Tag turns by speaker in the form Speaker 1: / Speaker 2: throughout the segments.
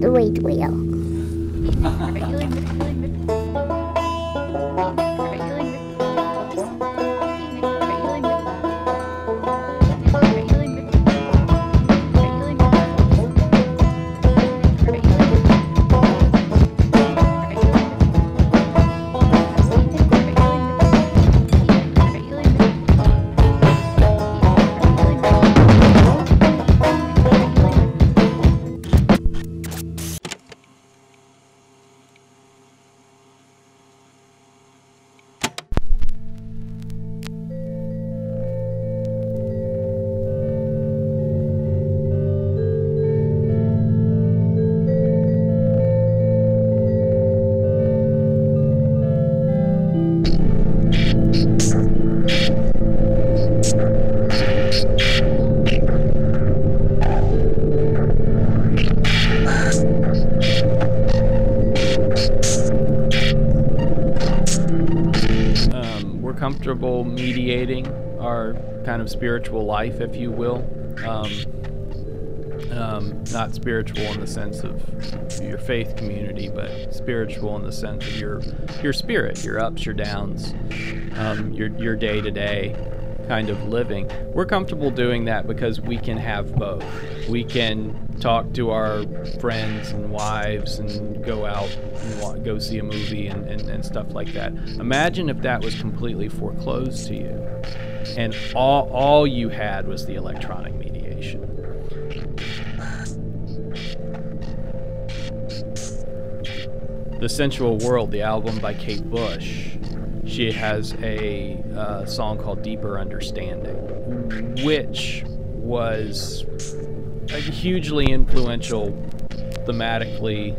Speaker 1: the
Speaker 2: White Whale. Kind of spiritual life, if you will. Um, um, not spiritual in the sense of your faith community, but spiritual in the sense of your your spirit, your ups, your downs, um, your your day to day kind of living. We're comfortable doing that because we can have both. We can talk to our friends and wives and go out and go see a movie and, and, and stuff like that. Imagine if that was completely foreclosed to you and all, all you had was the electronic mediation. The Sensual World, the album by Kate Bush, she has a uh, song called Deeper Understanding, which was hugely influential thematically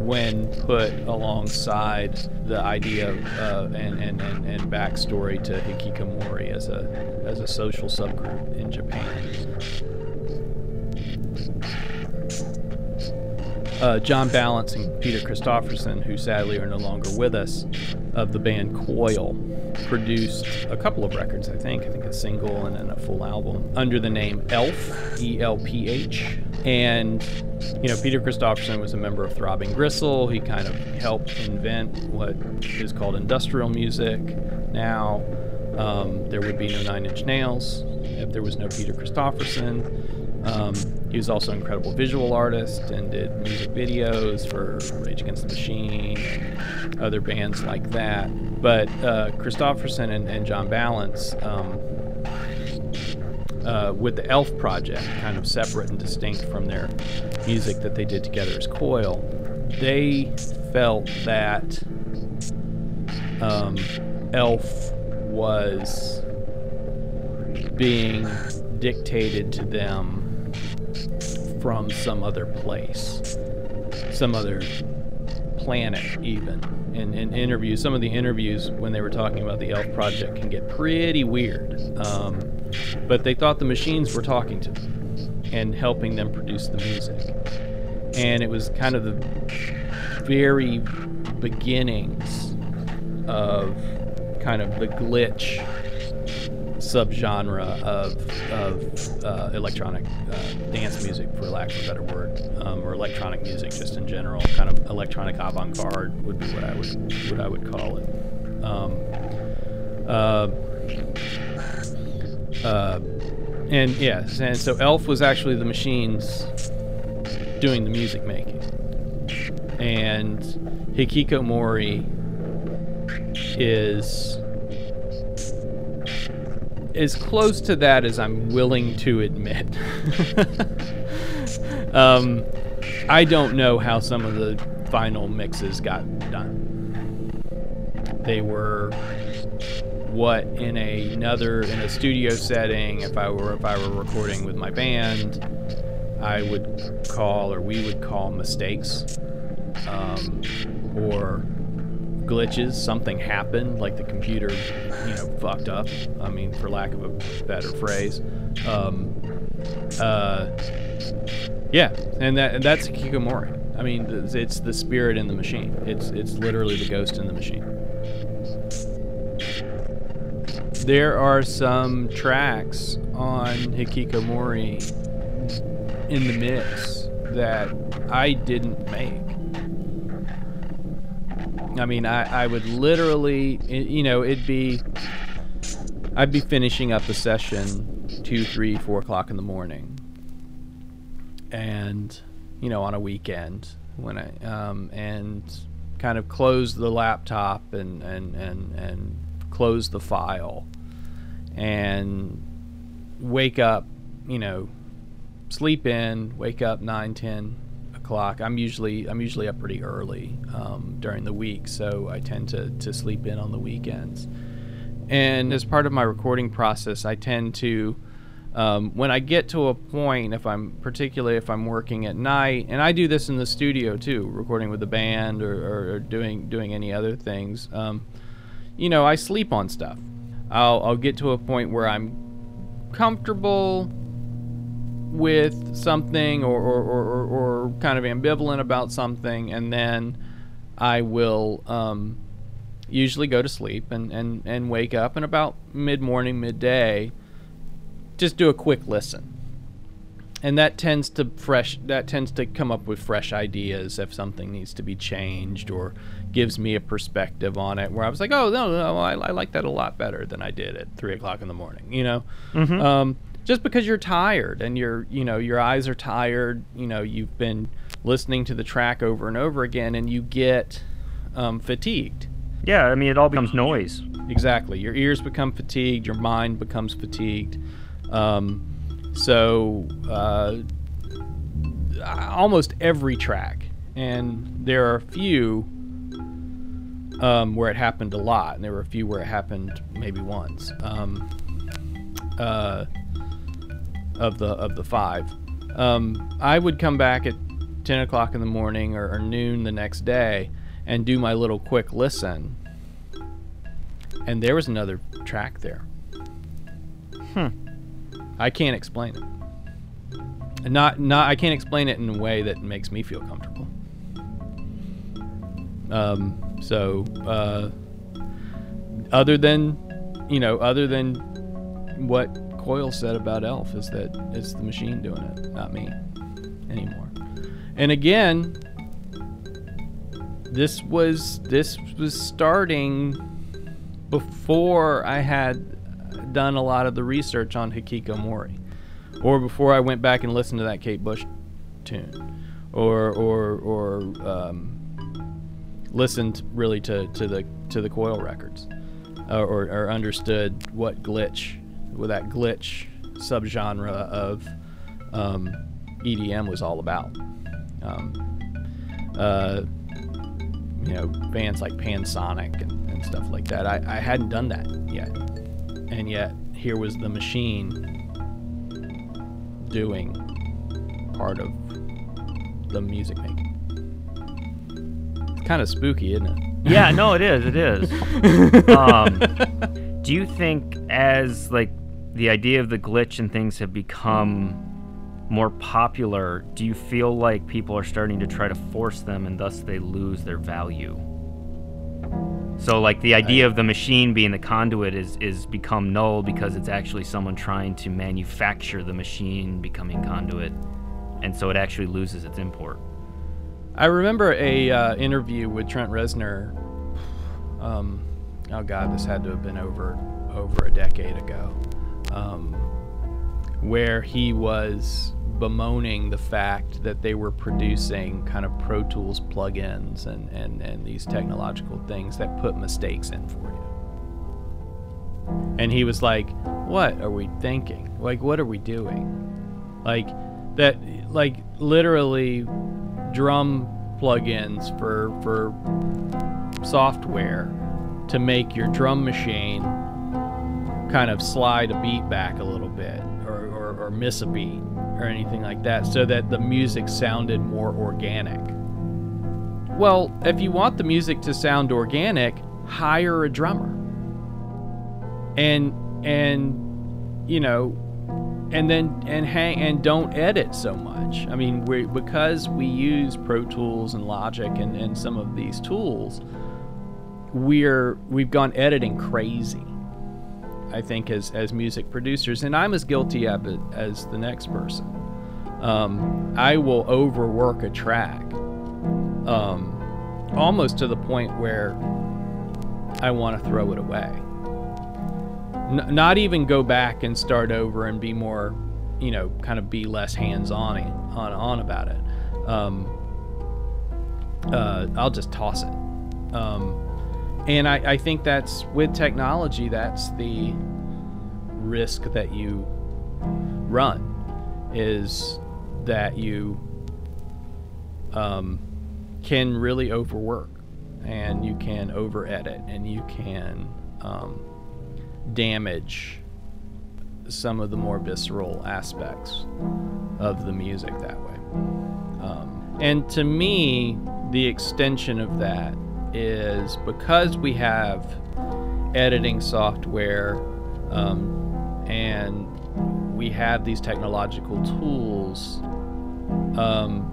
Speaker 2: when put alongside the idea of, uh, and, and, and, and backstory to hikikomori as a, as a social subgroup in Japan. uh, John Balance and Peter Christopherson, who sadly are no longer with us, of the band Coil, produced a couple of records, I think. I think a single and then a full album under the name ELpH, E L P H. And, you know, Peter Christopherson was a member of Throbbing Gristle. He kind of helped invent what is called industrial music now. Um, there would be no Nine Inch Nails if there was no Peter Christopherson. Um, he was also an incredible visual artist and did music videos for Rage Against the Machine and other bands like that. But uh, Christopherson and, and John Balance, um, uh, with the ELpH Project, kind of separate and distinct from their music that they did together as Coil, they felt that um, ELpH was being dictated to them from some other place, some other planet, even. In, in interviews, some of the interviews when they were talking about the ELpH Project can get pretty weird. Um, but they thought the machines were talking to them and helping them produce the music. And it was kind of the very beginnings of kind of the glitch subgenre of, of uh, electronic uh, dance music, for lack of a better word, um, or electronic music just in general. Kind of electronic avant-garde would be what I would what I would call it. Um, uh, uh, and yes, and so ELpH was actually the machines doing the music making, and Hikikomori is as close to that as I'm willing to admit. um, I don't know how some of the final mixes got done. They were what in a, another in a studio setting. If I were if I were recording with my band, I would call or we would call mistakes um, or glitches. Something happened, like the computer, you know, fucked up. I mean, for lack of a better phrase. Um, uh, yeah, and that that's Hikikomori. I mean, it's the spirit in the machine. It's it's literally the ghost in the machine. There are some tracks on Hikikomori in the mix that I didn't make. I mean, I, I would literally, you know, it'd be, I'd be finishing up a session two, three, four o'clock in the morning. And, you know, on a weekend when I, um, and kind of close the laptop and, and, and, and close the file and wake up, you know, sleep in, wake up 9, 10 o'clock. I'm usually I'm usually up pretty early um, during the week, so I tend to, to sleep in on the weekends. And as part of my recording process, I tend to um, when I get to a point, if I'm particularly if I'm working at night, and I do this in the studio too, recording with the band or, or doing doing any other things. Um, you know, I sleep on stuff. I'll I'll get to a point where I'm comfortable with something or, or, or, or, kind of ambivalent about something, and then I will um, usually go to sleep and, and, and wake up, and about mid morning, midday, just do a quick listen. And that tends to fresh that tends to come up with fresh ideas if something needs to be changed or gives me a perspective on it where I was like, oh no no I, I like that a lot better than I did at three o'clock in the morning, you know. Mm-hmm. Um, just because you're tired and you're you know your eyes are tired you know you've been listening to the track over and over again and you get um, fatigued
Speaker 1: yeah i mean it all becomes noise
Speaker 2: exactly your ears become fatigued your mind becomes fatigued um, so uh, almost every track and there are a few um, where it happened a lot and there were a few where it happened maybe once um, uh, of the of the five. Um, I would come back at 10 o'clock in the morning or, or, noon the next day and do my little quick listen. And there was another track there. Hmm. I can't explain it. Not not I can't explain it in a way that makes me feel comfortable. Um, so uh, other than you know, other than what Coil said about ELpH is that it's the machine doing it, not me anymore. And again, this was this was starting before I had done a lot of the research on Hikikomori, or before I went back and listened to that Kate Bush tune, or or or um, listened really to, to the to the Coil records, or, or understood what glitch with that glitch subgenre of um, EDM was all about. Um, uh, you know, bands like Pan Sonic and, and stuff like that. I, I hadn't done that yet. And yet, here was the machine doing part of the music making. It's kind of spooky, isn't it?
Speaker 1: Yeah, no, it is. It is. um, do you think, as like the idea of the glitch and things have become more popular, do you feel like people are starting to try to force them and thus they lose their value? So like the idea of the machine being the conduit is is become null because it's actually someone trying to manufacture the machine becoming conduit, and so it actually loses its import.
Speaker 2: I remember a uh, interview with Trent Reznor. Um, oh God, this had to have been over over a decade ago um, where he was bemoaning the fact that they were producing kind of Pro Tools plugins and, and, and these technological things that put mistakes in for you. And he was like, What are we thinking? Like, what are we doing? Like, that, like, literally drum plugins for, for software to make your drum machine kind of slide a beat back a little bit or, or, or miss a beat or anything like that so that the music sounded more organic. Well, if you want the music to sound organic, hire a drummer. And and you know, and then and hang and don't edit so much. I mean, we because we use Pro Tools and Logic and, and some of these tools, we're we've gone editing crazy. I think, as, as music producers, and I'm as guilty of it as the next person. um, I will overwork a track, um, almost to the point where I want to throw it away. N- not even go back and start over and be more, you know, kind of be less hands-on on on about it. Um, uh, I'll just toss it. Um, and I, I think that's with technology, that's the risk that you run is that you um, can really overwork and you can over edit and you can um, damage some of the more visceral aspects of the music that way. Um, and to me, the extension of that is because we have editing software um, and we have these technological tools. Um,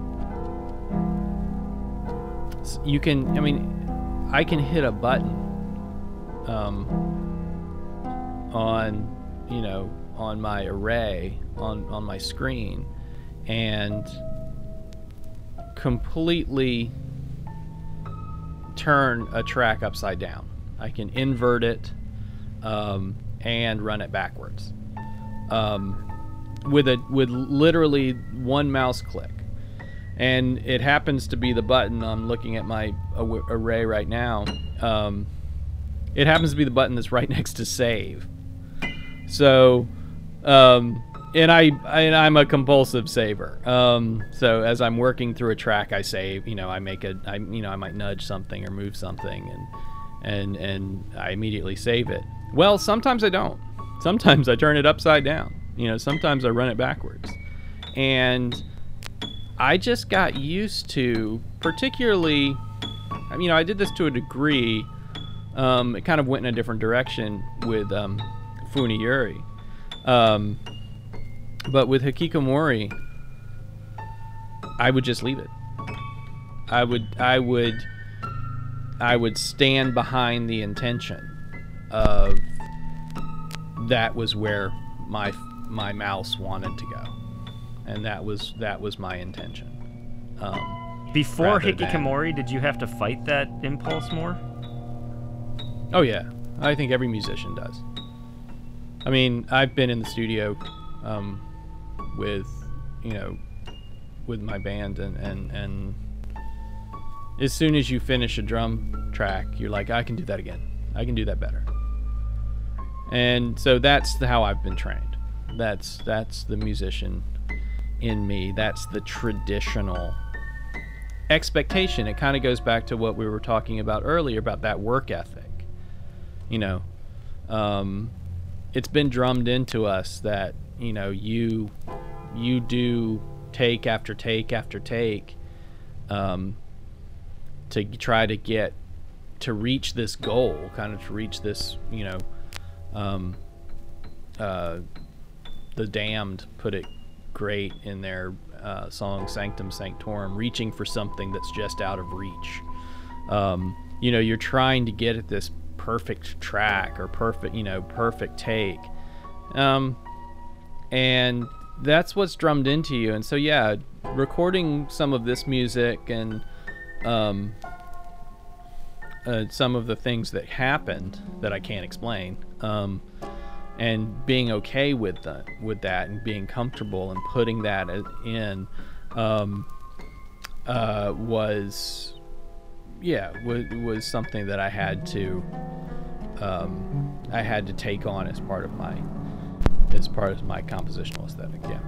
Speaker 2: you can, I mean, I can hit a button um, on, you know, on my array on on my screen, and completely turn a track upside down. I can invert it um, and run it backwards um, with a with literally one mouse click. And it happens to be the button I'm looking at my array right now. Um, it happens to be the button that's right next to save. So, um, and I and I'm a compulsive saver. Um, so as I'm working through a track, I save. You know, I make a, I you know, I might nudge something or move something, and and and I immediately save it. Well, sometimes I don't. Sometimes I turn it upside down. You know, sometimes I run it backwards, and I just got used to, particularly, I mean, you know, I did this to a degree. Um, it kind of went in a different direction with um, Funayurei. Um, but with Hikikomori, I would just leave it. I would I would I would stand behind the intention of that was where my my mouse wanted to go, and that was that was my intention.
Speaker 1: Um, Before Hikikomori, than... did you have to fight that impulse more?
Speaker 2: Oh yeah, I think every musician does. I mean, I've been in the studio um, with you know with my band and and and as soon as you finish a drum track you're like i can do that again. I can do that better. And so that's how i've been trained. That's that's the musician in me. That's the traditional expectation. It kind of goes back to what we were talking about earlier about that work ethic. You know um, it's been drummed into us that you know you you do take after take after take um, to try to get to reach this goal, kind of to reach this, you know, um, uh, the damned put it great in their uh, song Sanctum Sanctorum, reaching for something that's just out of reach. Um, you know, you're trying to get at this perfect track or perfect, you know, perfect take. Um, and that's what's drummed into you. And so, yeah, recording some of this music and um, uh, some of the things that happened that I can't explain, um, and being okay with that, with that, and being comfortable and putting that in, um, uh, was, yeah, was was something that I had to, um, I had to take on as part of my as part of my compositional aesthetic. Yeah.